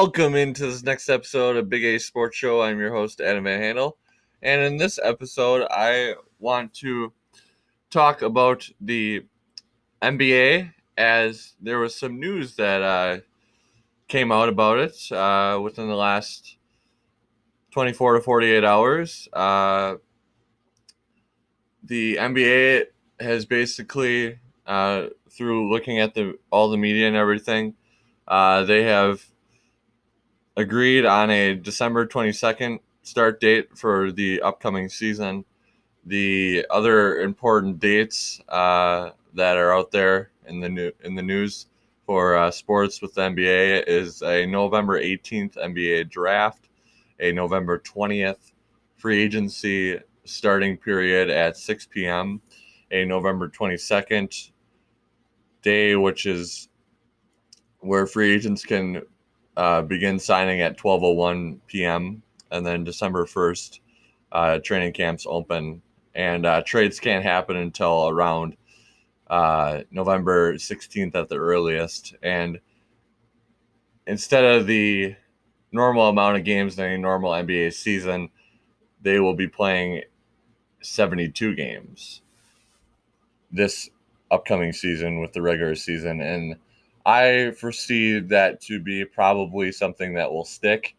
Welcome into this next episode of Big A Sports Show. I'm your host, Adam Van Handel. And in this episode, I want to talk about the NBA as there was some news that uh, came out about it uh, within the last 24 to 48 hours. Uh, the NBA has basically, uh, through looking at the all the media and everything, uh, they have agreed on a December 22nd start date for the upcoming season. The other important dates uh, that are out there in the new in the news for uh, sports with the NBA is a November 18th NBA draft, a November 20th free agency starting period at 6 p.m., a November 22nd day, which is where free agents can uh, begin signing at 12:01 p.m. and then December 1st, uh, training camps open, and uh, trades can't happen until around uh, November 16th at the earliest. And instead of the normal amount of games in a normal NBA season, they will be playing 72 games this upcoming season with the regular season. And I foresee that to be probably something that will stick.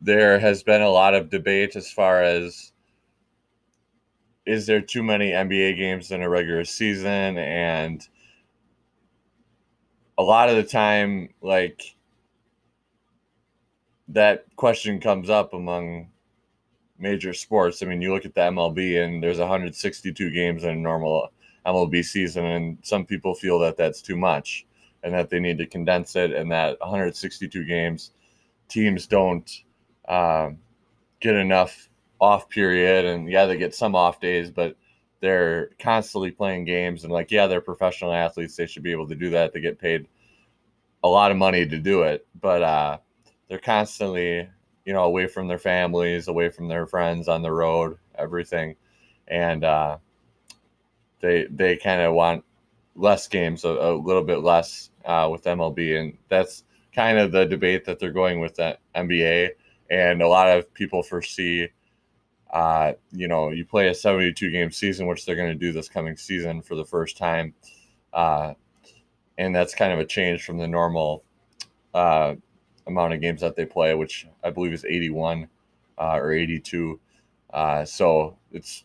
There has been a lot of debate as far as is there too many NBA games in a regular season? And a lot of the time, like that question comes up among major sports. I mean, you look at the MLB and there's 162 games in a normal MLB season, and some people feel that that's too much and that they need to condense it, and that 162 games teams don't uh, get enough off period, and yeah, they get some off days, but they're constantly playing games, and like yeah, they're professional athletes, they should be able to do that. They get paid a lot of money to do it, but uh, they're constantly you know away from their families, away from their friends on the road, everything, and uh, they they kind of want less games, a, a little bit less uh, with MLB, and that's kind of the debate that they're going with that NBA. And a lot of people foresee, uh, you know, you play a 72 game season, which they're going to do this coming season for the first time. Uh, and that's kind of a change from the normal uh, amount of games that they play, which I believe is 81 uh, or 82. Uh, so it's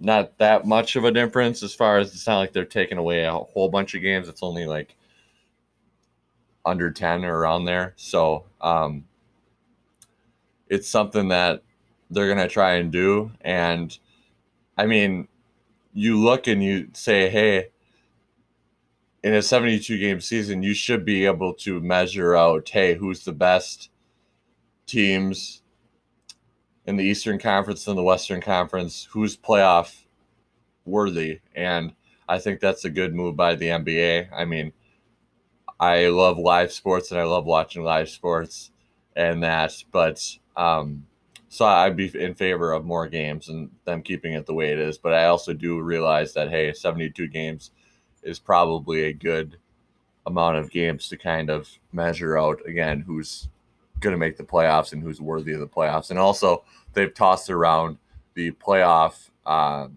not that much of a difference as far as it's not like they're taking away a whole bunch of games. It's only like under 10 or around there. So um, it's something that they're going to try and do. And I mean, you look and you say, hey, in a 72 game season, you should be able to measure out, hey, who's the best teams in the Eastern Conference and the Western Conference, who's playoff worthy. And I think that's a good move by the NBA. I mean, I love live sports and I love watching live sports and that, but um, so I'd be in favor of more games and them keeping it the way it is. But I also do realize that hey, 72 games is probably a good amount of games to kind of measure out again who's going to make the playoffs and who's worthy of the playoffs. And also, they've tossed around the playoff uh,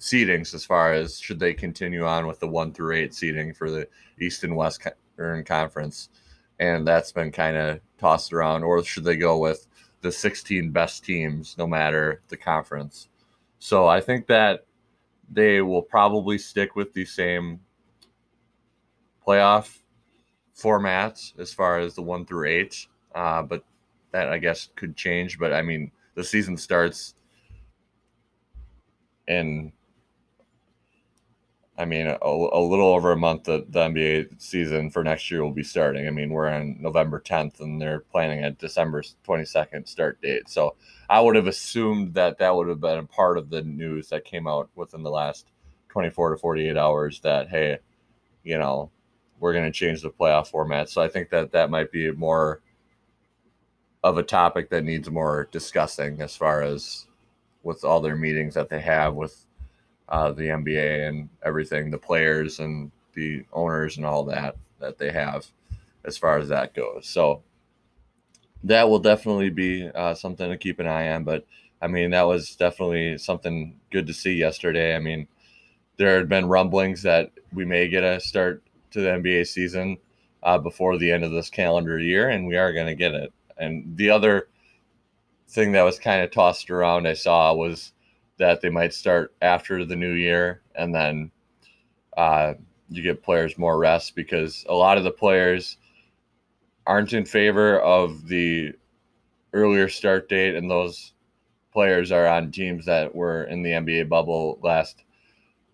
seedings as far as should they continue on with the one through eight seeding for the East and Western Conference. And that's been kind of tossed around, or should they go with the 16 best teams no matter the conference? So I think that they will probably stick with the same playoff formats as far as the one through eight. Uh, but that I guess could change. But I mean, the season starts in, I mean, a, a little over a month. that the NBA season for next year will be starting. I mean, we're on November 10th, and they're planning a December 22nd start date. So I would have assumed that that would have been a part of the news that came out within the last 24 to 48 hours. That hey, you know, we're going to change the playoff format. So I think that that might be more of a topic that needs more discussing as far as with all their meetings that they have with uh, the NBA and everything, the players and the owners and all that that they have as far as that goes. So that will definitely be uh, something to keep an eye on. But I mean, that was definitely something good to see yesterday. I mean, there had been rumblings that we may get a start to the NBA season uh, before the end of this calendar year, and we are going to get it. And the other thing that was kind of tossed around I saw was that they might start after the new year, and then uh, you get players more rest because a lot of the players aren't in favor of the earlier start date, and those players are on teams that were in the NBA bubble last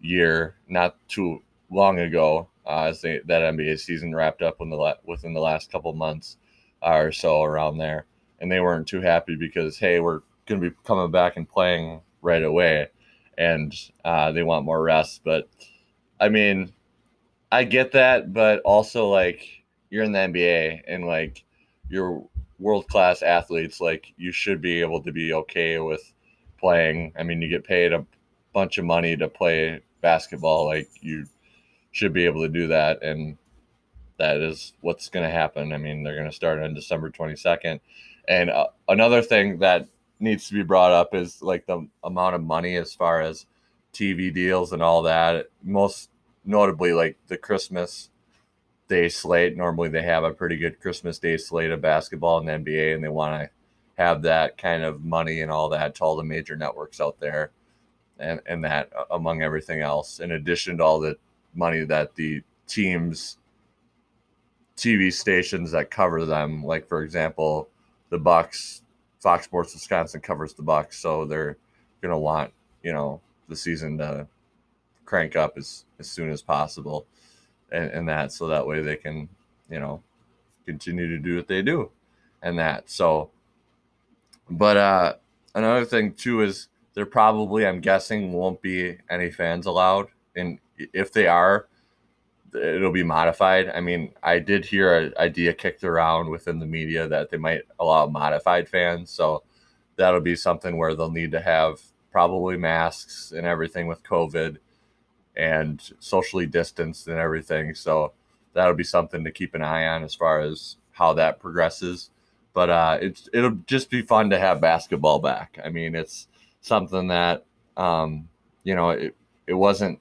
year, not too long ago, uh, as they, that NBA season wrapped up the within the last couple months or so around there, and they weren't too happy because hey, we're going to be coming back and playing right away, and uh, they want more rest. But I mean, I get that, but also like you're in the NBA and like you're world class athletes, like you should be able to be okay with playing. I mean, you get paid a bunch of money to play basketball, like you should be able to do that. And that is what's going to happen. I mean, they're going to start on December 22nd. And uh, another thing that needs to be brought up is like the amount of money as far as TV deals and all that. Most notably, like the Christmas Day slate. Normally, they have a pretty good Christmas Day slate of basketball and the NBA, and they want to have that kind of money and all that to all the major networks out there and, and that uh, among everything else, in addition to all the money that the teams TV stations that cover them, like for example, the Bucks, Fox Sports Wisconsin covers the Bucks, so they're gonna want you know the season to crank up as as soon as possible, and, and that so that way they can you know continue to do what they do, and that so. But uh, another thing too is there probably, I'm guessing, won't be any fans allowed. And if they are, it'll be modified. I mean, I did hear an idea kicked around within the media that they might allow modified fans. So that'll be something where they'll need to have probably masks and everything with COVID and socially distanced and everything. So that'll be something to keep an eye on as far as how that progresses. But uh, it's it'll just be fun to have basketball back. I mean, it's something that um, you know it, it wasn't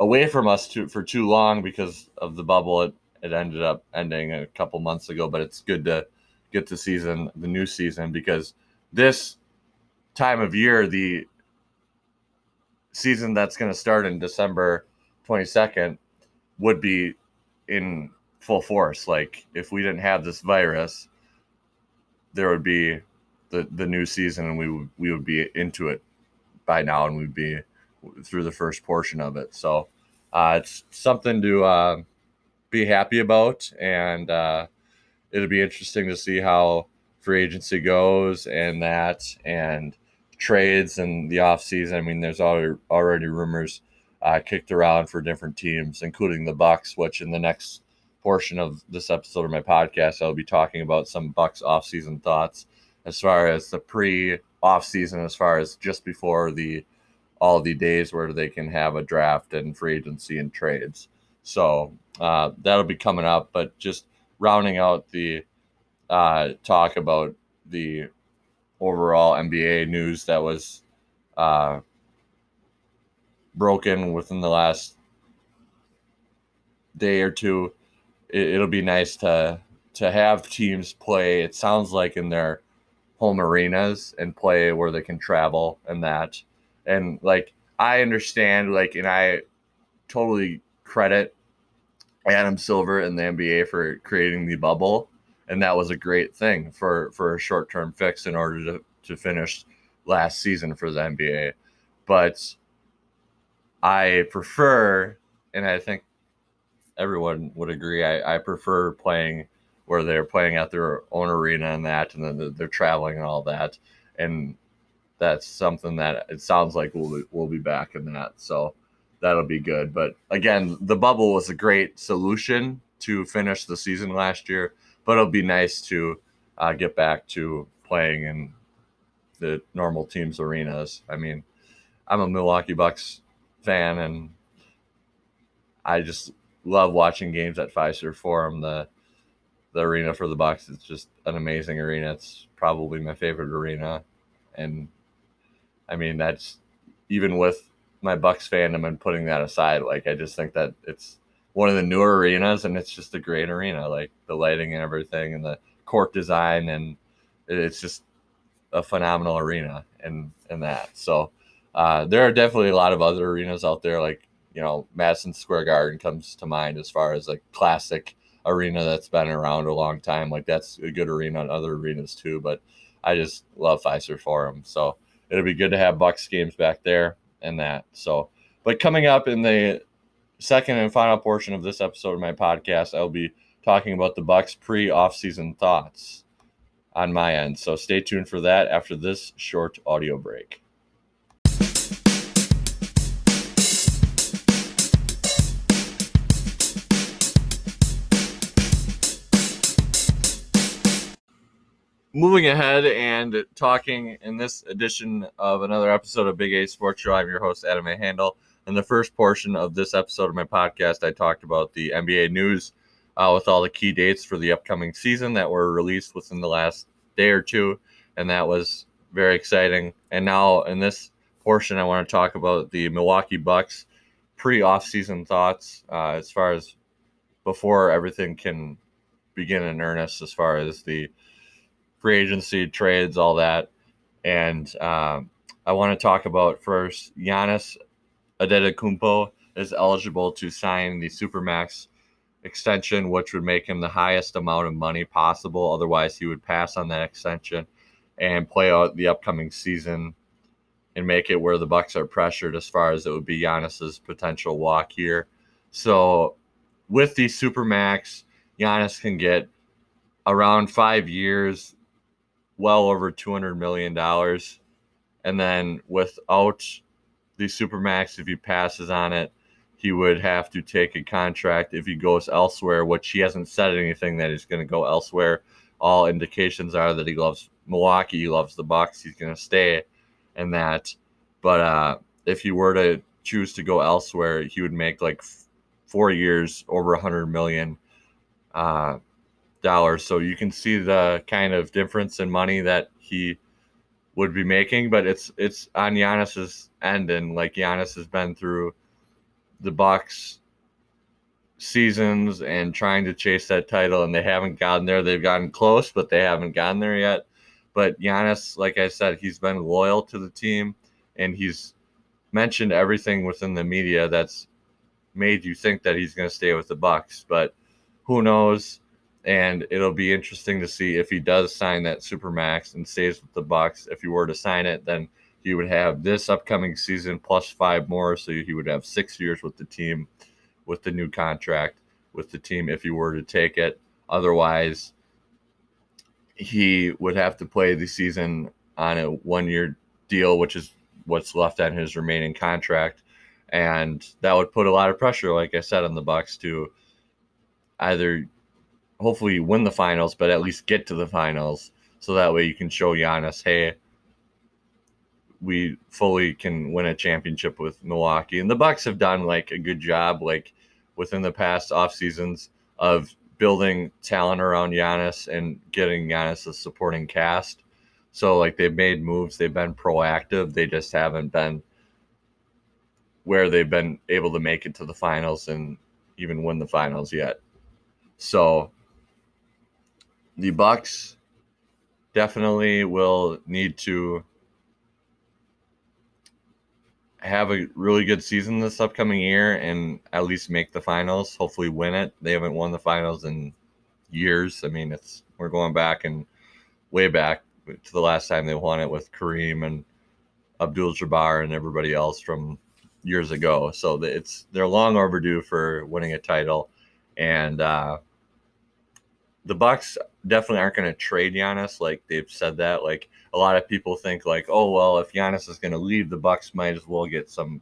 away from us to, for too long because of the bubble. It it ended up ending a couple months ago, but it's good to get the season, the new season, because this time of year, the season that's going to start in December 22nd would be in full force. Like if we didn't have this virus, there would be the the new season, and we would we would be into it by now, and we'd be through the first portion of it. So uh, it's something to uh, be happy about, and uh, it'll be interesting to see how free agency goes and that and trades and the off season. I mean, there's already already rumors uh, kicked around for different teams, including the Bucks, which in the next portion of this episode of my podcast, I'll be talking about some Bucks off-season thoughts as far as the pre off season, as far as just before the all the days where they can have a draft and free agency and trades. So uh, that'll be coming up. But just rounding out the uh, talk about the overall NBA news that was uh, broken within the last day or two. It, will be nice to to have teams play. It sounds like in their home arenas and play where they can travel and that. And like I understand, like, and I totally credit Adam Silver and the NBA for creating the bubble, and that was a great thing for for a short term fix in order to to finish last season for the NBA. But I prefer, and I think everyone would agree, I, I prefer playing where they're playing at their own arena and that, and then they're traveling and all that. And that's something that it sounds like we'll we'll be back in that. So that'll be good. But again, the bubble was a great solution to finish the season last year. But it'll be nice to uh, get back to playing in the normal teams' arenas. I mean, I'm a Milwaukee Bucks fan, and I just love watching games at Fiserv Forum. The the arena for the Bucks It's just an amazing arena. It's probably my favorite arena, and I mean that's even with my Bucks fandom and putting that aside. Like I just think that it's one of the newer arenas, and it's just a great arena. Like the lighting and everything, and the court design, and it's just a phenomenal arena. And and that so. Uh, there are definitely a lot of other arenas out there, like you know, Madison Square Garden comes to mind as far as like classic arena that's been around a long time. Like that's a good arena and other arenas too. But I just love Fiserv Forum, so it'll be good to have Bucks games back there and that. So, but coming up in the second and final portion of this episode of my podcast, I'll be talking about the Bucks pre-off-season thoughts on my end. So stay tuned for that after this short audio break. Moving ahead and talking in this edition of another episode of Big A Sports Show. I'm your host, Adam Van Handel. In the first portion of this episode of my podcast, I talked about the NBA news uh, with all the key dates for the upcoming season that were released within the last day or two. And that was very exciting. And now, in this portion, I want to talk about the Milwaukee Bucks pre off-season thoughts uh, as far as before everything can begin in earnest as far as the free agency trades, all that. And um, I want to talk about first Giannis Antetokounmpo is eligible to sign the Supermax extension, which would make him the highest amount of money possible. Otherwise, he would pass on that extension and play out the upcoming season and make it where the Bucks are pressured as far as it would be Giannis's potential walk here. So with the Supermax, Giannis can get around five years, well over $200 million. And then without the Supermax, if he passes on it, he would have to take a contract if he goes elsewhere, which he hasn't said anything that he's going to go elsewhere. All indications are that he loves Milwaukee, he loves the Bucks, he's going to stay and that. But uh, if he were to choose to go elsewhere, he would make like four years over a hundred million. Uh, dollars. So you can see the kind of difference in money that he would be making, but it's it's on Giannis's end, and like Giannis has been through the Bucks seasons and trying to chase that title, and they haven't gotten there. They've gotten close, but they haven't gotten there yet. But Giannis, like I said, he's been loyal to the team, and he's mentioned everything within the media that's made you think that he's going to stay with the Bucks. But who knows? And it'll be interesting to see if he does sign that super max and stays with the bucks. If he were to sign it then he would have this upcoming season plus five more so he would have six years with the team with the new contract with the team if he were to take it. Otherwise he would have to play the season on a one year deal which is what's left on his remaining contract. And that would put a lot of pressure like i said on the bucks to either hopefully win the finals, but at least get to the finals. So that way you can show Giannis, hey, we fully can win a championship with Milwaukee. And the Bucks have done like a good job, like within the past off seasons of building talent around Giannis and getting Giannis a supporting cast. So like they've made moves, they've been proactive. They just haven't been where they've been able to make it to the finals and even win the finals yet. So the Bucks definitely will need to have a really good season this upcoming year and at least make the finals. Hopefully, win it. They haven't won the finals in years. I mean, it's we're going back and way back to the last time they won it with Kareem and Abdul Jabbar and everybody else from years ago. So it's they're long overdue for winning a title, and uh, the Bucks definitely aren't going to trade Giannis. Like they've said that. Like a lot of people think like, oh well, if Giannis is going to leave, the Bucks might as well get something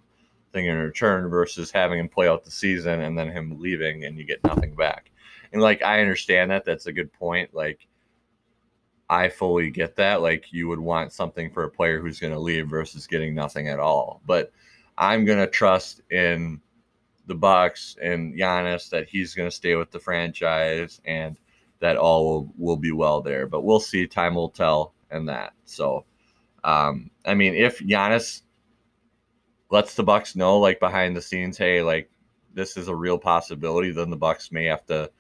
in return versus having him play out the season and then him leaving and you get nothing back. And like I understand that. That's a good point. Like I fully get that. Like you would want something for a player who's going to leave versus getting nothing at all. But I'm going to trust in the Bucks and Giannis that he's going to stay with the franchise and that all will, will be well there. But we'll see. Time will tell and that. So, um, I mean, if Giannis lets the Bucks know, like behind the scenes, hey, like this is a real possibility, then the Bucks may have to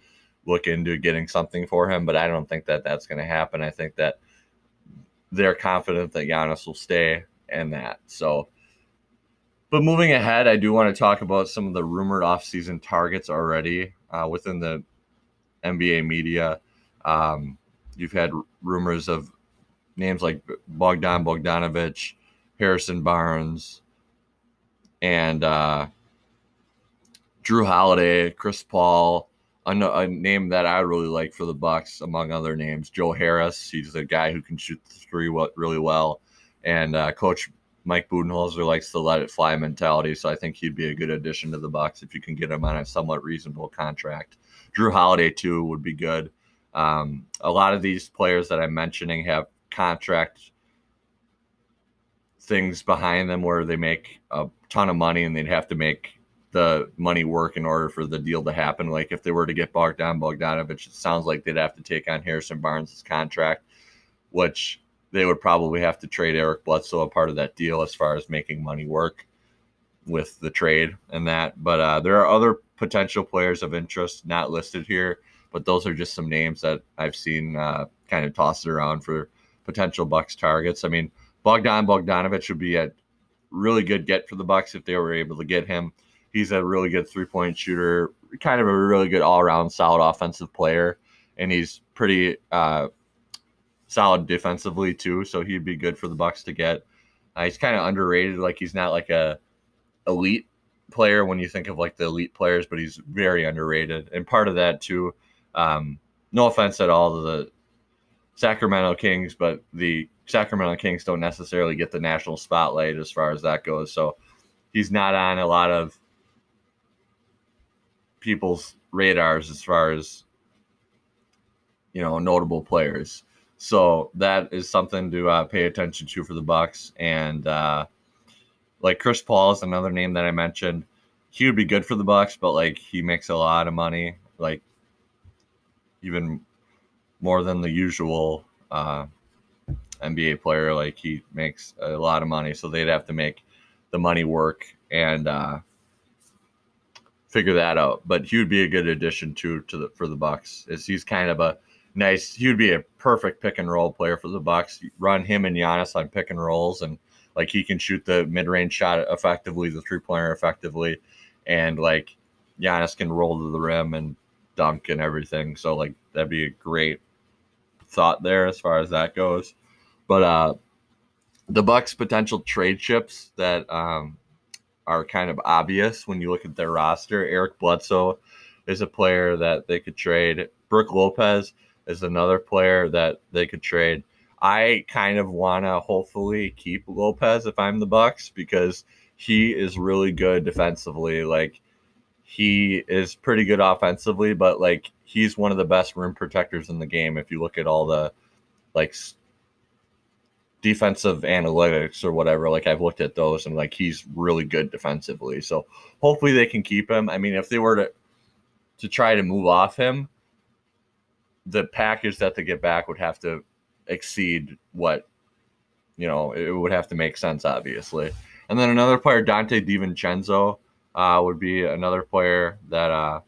look into getting something for him. But I don't think that that's going to happen. I think that they're confident that Giannis will stay and that. So, but moving ahead, I do want to talk about some of the rumored offseason targets already uh, within the NBA media. Um, you've had rumors of names like Bogdan Bogdanovich, Harrison Barnes, and uh, Jrue Holiday, Chris Paul. A, a name that I really like for the Bucks, among other names, Joe Harris. He's a guy who can shoot the three really well, and uh, Coach Mike Budenholzer likes the let it fly mentality, so I think he'd be a good addition to the Bucks if you can get him on a somewhat reasonable contract. Jrue Holiday too would be good. Um, a lot of these players that I'm mentioning have contract things behind them where they make a ton of money and they'd have to make the money work in order for the deal to happen. Like if they were to get Bogdan Bogdanovich, it sounds like they'd have to take on Harrison Barnes' contract, which they would probably have to trade Eric Bledsoe a part of that deal as far as making money work with the trade and that. But uh, there are other potential players of interest not listed here, but those are just some names that I've seen uh, kind of tossed around for potential Bucks targets. I mean, Bogdan Bogdanovich would be a really good get for the Bucks if they were able to get him. He's a really good three point shooter, kind of a really good all around solid offensive player, and he's pretty uh, solid defensively too, so he'd be good for the Bucks to get. Uh, he's kind of underrated, like he's not like a elite player when you think of like the elite players, but he's very underrated. And part of that too, um, no offense at all to the Sacramento Kings, but the Sacramento Kings don't necessarily get the national spotlight as far as that goes. So he's not on a lot of people's radars as far as you know notable players. So that is something to uh, pay attention to for the Bucks. And uh, like Chris Paul is another name that I mentioned. He would be good for the Bucks, but like he makes a lot of money, like even more than the usual uh, NBA player. Like he makes a lot of money, so they'd have to make the money work and uh, figure that out. But he would be a good addition to to the for the Bucks. Is he's kind of a nice. He would be a perfect pick and roll player for the Bucks. Run him and Giannis on pick and rolls, and like he can shoot the mid range shot effectively, the three pointer effectively, and like Giannis can roll to the rim and dunk and everything. So like that'd be a great thought there as far as that goes. But uh the Bucks potential trade chips that um are kind of obvious when you look at their roster. Eric Bledsoe is a player that they could trade. Brook Lopez is another player that they could trade. I kind of want to hopefully keep Lopez if I'm the Bucks because he is really good defensively. Like he is pretty good offensively, but like he's one of the best rim protectors in the game. If you look at all the like defensive analytics or whatever, like I've looked at those and like he's really good defensively. So hopefully they can keep him. I mean, if they were to to try to move off him, the package that they get back would have to exceed what you know it would have to make sense obviously. And then another player Donte DiVincenzo uh, would be another player that uh,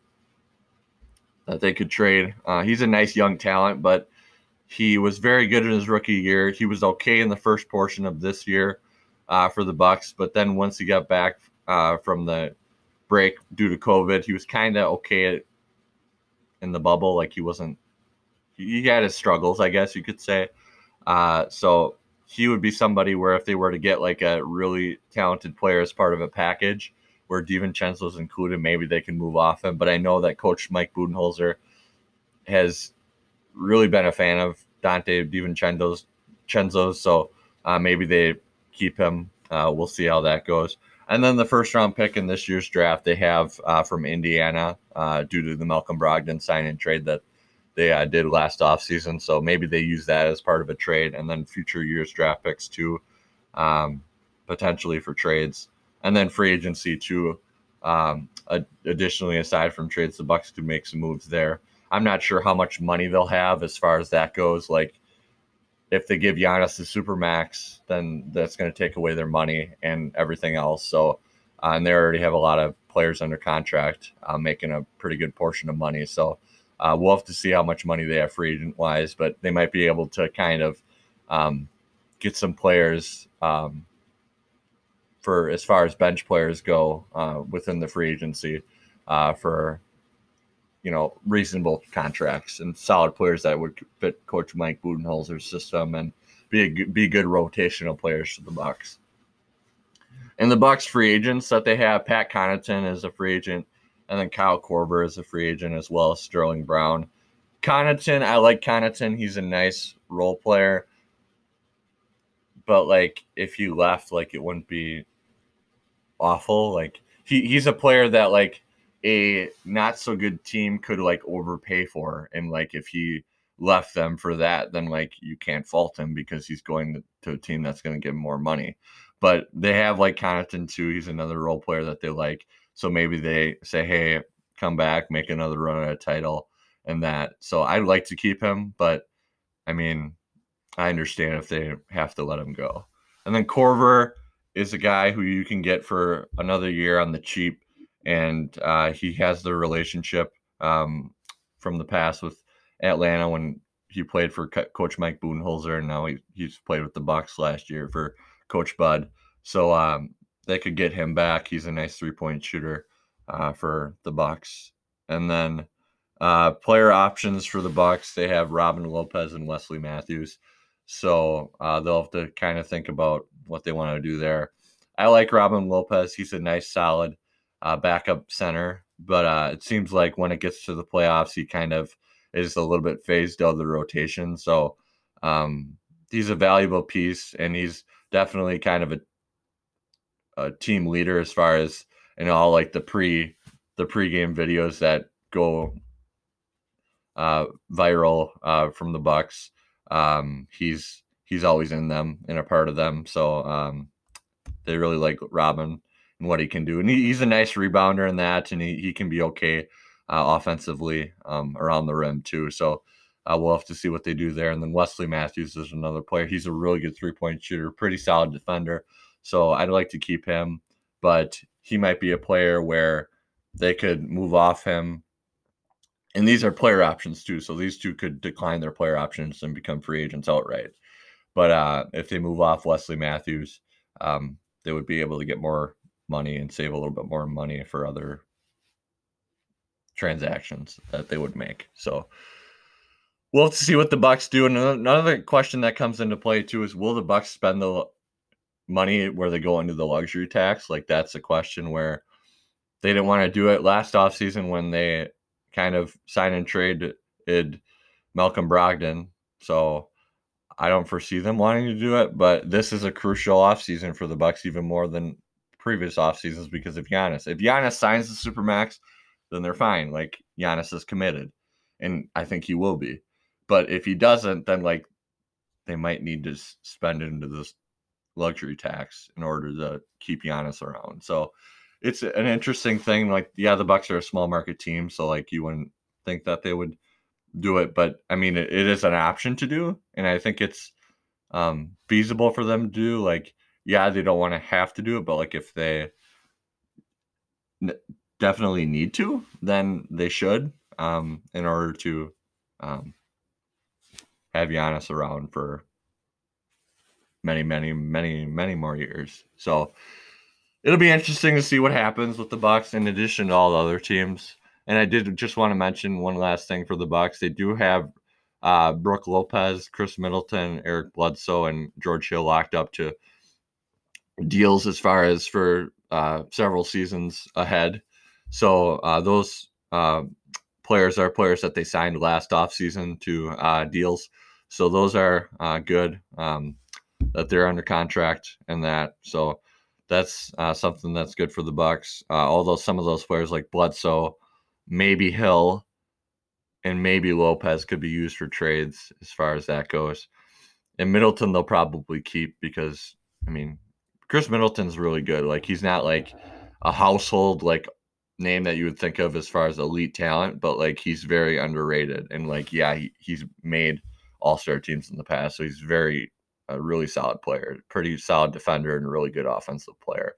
that they could trade. Uh, he's a nice young talent but he was very good in his rookie year. He was okay in the first portion of this year uh, for the bucks but then once he got back uh, from the break due to covid he was kind of okay in the bubble like he wasn't he had his struggles, I guess you could say. Uh, so he would be somebody where if they were to get like a really talented player as part of a package where DiVincenzo's included, maybe they can move off him. But I know that Coach Mike Budenholzer has really been a fan of Donte DiVincenzo's, Chenzo's, so uh, maybe they keep him. Uh, we'll see how that goes. And then the first round pick in this year's draft, they have uh, from Indiana uh, due to the Malcolm Brogdon sign and trade that they uh, did last offseason. So maybe they use that as part of a trade and then future years draft picks too, um, potentially for trades. And then free agency too. um, additionally, aside from trades, the Bucks could make some moves there. I'm not sure how much money they'll have as far as that goes. Like, if they give Giannis the super max, then that's going to take away their money and everything else. So, uh, and they already have a lot of players under contract, uh, making a pretty good portion of money. So, uh, we'll have to see how much money they have free agent wise, but they might be able to kind of um, get some players um, for as far as bench players go uh, within the free agency uh, for you know reasonable contracts and solid players that would fit Coach Mike Budenholzer's system and be a, be good rotational players for the Bucks. And the Bucks free agents that they have, Pat Connaughton is a free agent, and then Kyle Korver is a free agent as well as Sterling Brown. Connaughton, I like Connaughton. He's a nice role player, but like if you left, like it wouldn't be awful. Like he, he's a player that like a not so good team could like overpay for. And like if he left them for that, then like you can't fault him because he's going to, to a team that's going to give him more money. But they have like Connaughton too. He's another role player that they like. So maybe they say, hey, come back, make another run at a title and that. So I'd like to keep him, but I mean, I understand if they have to let him go. And then Korver is a guy who you can get for another year on the cheap and uh, he has the relationship um, from the past with Atlanta when he played for Coach Mike Budenholzer, and now he, he's played with the Bucks last year for Coach Bud. So um, they could get him back. He's a nice three point shooter uh, for the Bucks. And then uh, player options for the Bucks, they have Robin Lopez and Wesley Matthews. So uh, they'll have to kind of think about what they want to do there. I like Robin Lopez. He's a nice, solid uh, backup center. But uh, it seems like when it gets to the playoffs, he kind of is a little bit phased out of the rotation. So um, he's a valuable piece, and he's definitely kind of a, a team leader as far as you know, all like the pre the pregame videos that go uh, viral uh, from the Bucks. Um, he's he's always in them and a part of them. So um, they really like Robin and what he can do. And he, he's a nice rebounder in that, and he, he can be okay uh, offensively um, around the rim too. So uh, we'll have to see what they do there. And then Wesley Matthews is another player. He's a really good three point shooter, pretty solid defender. So I'd like to keep him, but he might be a player where they could move off him. And these are player options too. So these two could decline their player options and become free agents outright. But uh, if they move off Wesley Matthews, um, they would be able to get more money and save a little bit more money for other transactions that they would make. So we'll have to see what the Bucks do. And another question that comes into play too is will the Bucks spend the money where they go into the luxury tax? Like that's a question where they didn't want to do it last offseason when they kind of sign and trade id Malcolm Brogdon. So I don't foresee them wanting to do it, but this is a crucial offseason for the Bucks even more than previous off seasons because of Giannis. If Giannis signs the supermax, then they're fine. Like Giannis is committed, and I think he will be. But if he doesn't, then like they might need to spend into this luxury tax in order to keep Giannis around. So it's an interesting thing. Like, yeah, the Bucks are a small market team, so like you wouldn't think that they would do it, but I mean, it, it is an option to do, and I think it's um, feasible for them to do. Like, yeah, they don't want to have to do it, but like if they n- definitely need to, then they should um, in order to um, have Giannis around for many, many, many, many more years. So it'll be interesting to see what happens with the Bucks in addition to all the other teams. And I did just want to mention one last thing for the Bucks. They do have uh, Brook Lopez, Khris Middleton, Eric Bledsoe, and George Hill locked up to deals as far as for uh, several seasons ahead. So uh, those uh, players are players that they signed last offseason to uh, deals. So those are uh, good um, that they're under contract and that. So that's uh, something that's good for the Bucks. although some of those players like Bledsoe, maybe Hill, and maybe Lopez could be used for trades as far as that goes. And Middleton they'll probably keep because I mean Khris Middleton's really good. Like he's not like a household like name that you would think of as far as elite talent, but like he's very underrated. And like, yeah, he, he's made all star teams in the past. So he's very, a really solid player, pretty solid defender, and a really good offensive player.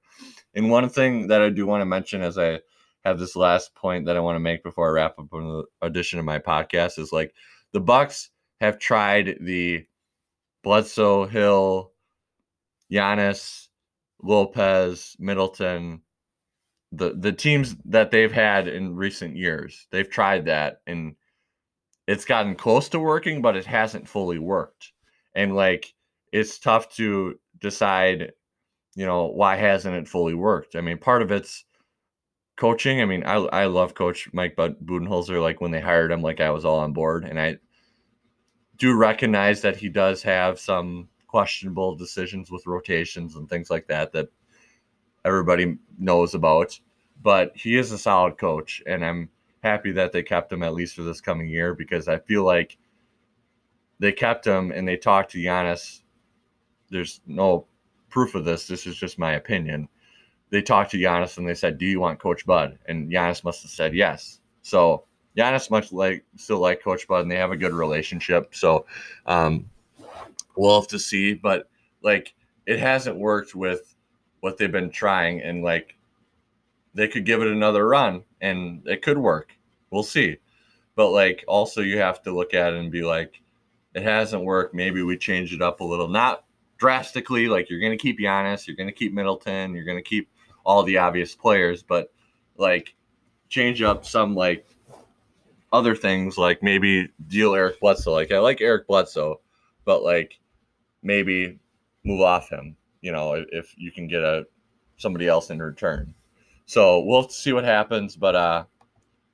And one thing that I do want to mention as I have this last point that I want to make before I wrap up the edition of my podcast is like the Bucks have tried the Bledsoe, Hill, Giannis, Lopez, Middleton, the the teams that they've had in recent years. They've tried that and it's gotten close to working, but it hasn't fully worked. And like it's tough to decide, you know, why hasn't it fully worked? I mean, part of it's coaching. I mean, I I love Coach Mike Budenholzer. Like when they hired him, like I was all on board, and I do recognize that he does have some questionable decisions with rotations and things like that that everybody knows about. But he is a solid coach, and I'm happy that they kept him at least for this coming year because I feel like they kept him and they talked to Giannis. There's no proof of this. This is just my opinion. They talked to Giannis and they said, "Do you want Coach Bud?" And Giannis must have said yes. So Giannis much like still like Coach Bud, and they have a good relationship. So um, we'll have to see. But like, it hasn't worked with what they've been trying, and like, they could give it another run, and it could work. We'll see. But like, also you have to look at it and be like, it hasn't worked. Maybe we change it up a little, not drastically. Like you're going to keep Giannis, you're going to keep Middleton, you're going to keep all the obvious players, but like change up some like other things like maybe deal Eric Bledsoe. Like I like Eric Bledsoe, but like maybe move off him. You know, if you can get a somebody else in return. So we'll see what happens, but uh,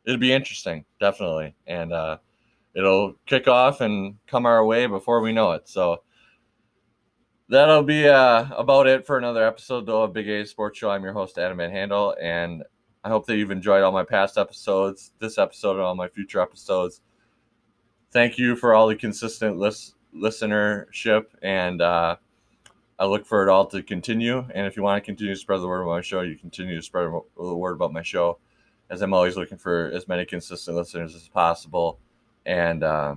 it'll be interesting, definitely, and uh, it'll kick off and come our way before we know it. So that'll be uh, about it for another episode though of Big A Sports Show. I'm your host Adam Van Handel, and I hope that you've enjoyed all my past episodes, this episode, and all my future episodes. Thank you for all the consistent list, listenership, and uh, I look for it all to continue. And if you want to continue to spread the word about my show, you continue to spread the word about my show, as I'm always looking for as many consistent listeners as possible, and uh,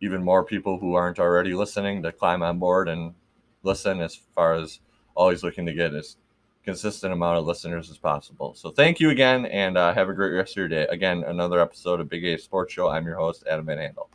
even more people who aren't already listening to climb on board and listen as far as always looking to get as consistent amount of listeners as possible. So thank you again and uh, have a great rest of your day. Again, another episode of Big A Sports Show. I'm your host, Adam Van Handel.